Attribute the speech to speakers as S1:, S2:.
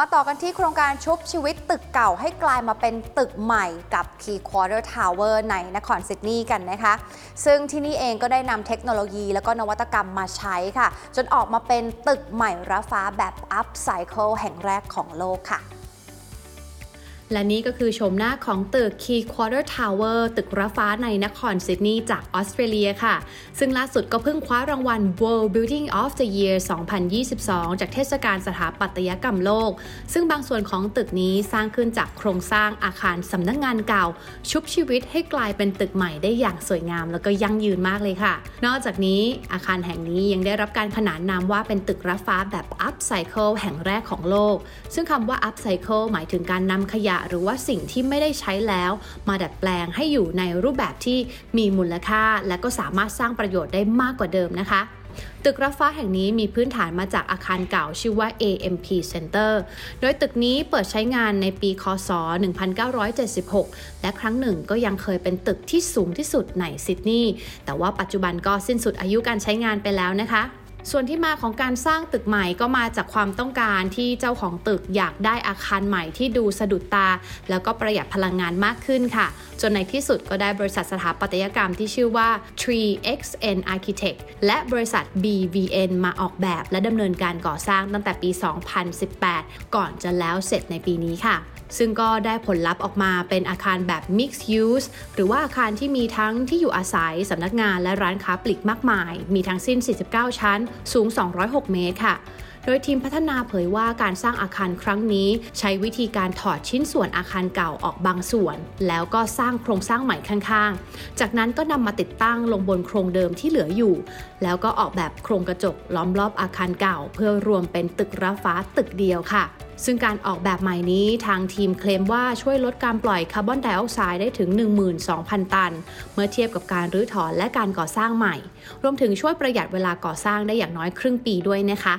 S1: มาต่อกันที่โครงการชุบชีวิตตึกเก่าให้กลายมาเป็นตึกใหม่กับ Key Quarter Tower ในนครซิดนีย์กันนะคะ ซึ่งที่นี่เองก็ได้นำเทคโนโลยีแล้วก็นวัตกรรมมาใช้ค่ะ จนออกมาเป็นตึกใหม่ระฟ้าแบบ Up Cycle แห่งแรกของโลกค่ะ
S2: และนี่ก็คือชมหน้าของตึก Key Quarter Tower ตึกระฟ้าในนครซิดนีย์จากออสเตรเลียค่ะ ซึ่งล่าสุดก็เพิ่งคว้ารางวัล World Building of the Year 2022 จากเทศกาลสถาปัตยกรรมโลก ซึ่งบางส่วนของตึกนี้สร้างขึ้นจากโครงสร้างอาคารสำนักงงานเก่า ชุบชีวิตให้กลายเป็นตึกใหม่ได้อย่างสวยงาม แล้วก็ยั่งยืนมากเลยค่ะ นอกจากนี้อาคารแห่งนี้ยังได้รับการขนานนามว่าเป็นตึกระฟ้าแบบ Upcycle แห่งแรกของโลก ซึ่งคำว่า Upcycle หมายถึงการนำขยะหรือว่าสิ่งที่ไม่ได้ใช้แล้ว มาดัดแปลงให้อยู่ในรูปแบบที่มีมูลค่า และก็สามารถสร้างประโยชน์ได้มากกว่าเดิมนะคะตึกระฟ้าแห่งนี้มีพื้นฐานมาจากอาคารเก่าชื่อว่า AMP Center โดยตึกนี้เปิดใช้งานในปีคศ 1976 และครั้งหนึ่งก็ยังเคยเป็นตึกที่สูงที่สุดในซิดนีย์ แต่ว่าปัจจุบันก็สิ้นสุดอายุการใช้งานไปแล้วนะคะ ส่วนที่มาของการสร้างตึกใหม่ก็มาจากความต้องการที่เจ้าของตึกอยากได้อาคารใหม่ที่ดูสะดุดตา แล้วก็ประหยัดพลังงานมากขึ้นค่ะ จนในที่สุดก็ได้บริษัทสถาปัตยกรรมที่ชื่อว่า 3XN Architect และบริษัท BVN มาออกแบบและดำเนินการก่อสร้างตั้งแต่ปี 2018 ก่อนจะแล้วเสร็จในปีนี้ค่ะซึ่งก็ได้ผลลัพธ์ออกมาเป็นอาคารแบบ Mixed Use หรือว่าอาคารที่มีทั้งที่อยู่อาศัย สำนักงานและร้านค้าปลีกมากมาย มีทั้งสิ้น 49 ชั้นสูง 206 เมตรค่ะ โดยทีมพัฒนาเผยว่าการสร้างอาคารครั้งนี้ ใช้วิธีการถอดชิ้นส่วนอาคารเก่าออกบางส่วน แล้วก็สร้างโครงสร้างใหม่ข้างๆ จากนั้นก็นำมาติดตั้งลงบนโครงเดิมที่เหลืออยู่ แล้วก็ออกแบบโครงกระจกล้อมรอบอาคารเก่า เพื่อรวมเป็นตึกระฟ้าตึกเดียวค่ะซึ่งการออกแบบใหม่นี้ทางทีมเคลมว่าช่วยลดการปล่อยคาร์บอนไดออกไซด์ได้ถึง 12,000 ตัน เมื่อเทียบกับการรื้อถอนและการก่อสร้างใหม่ รวมถึงช่วยประหยัดเวลาก่อสร้างได้อย่างน้อยครึ่งปีด้วยนะคะ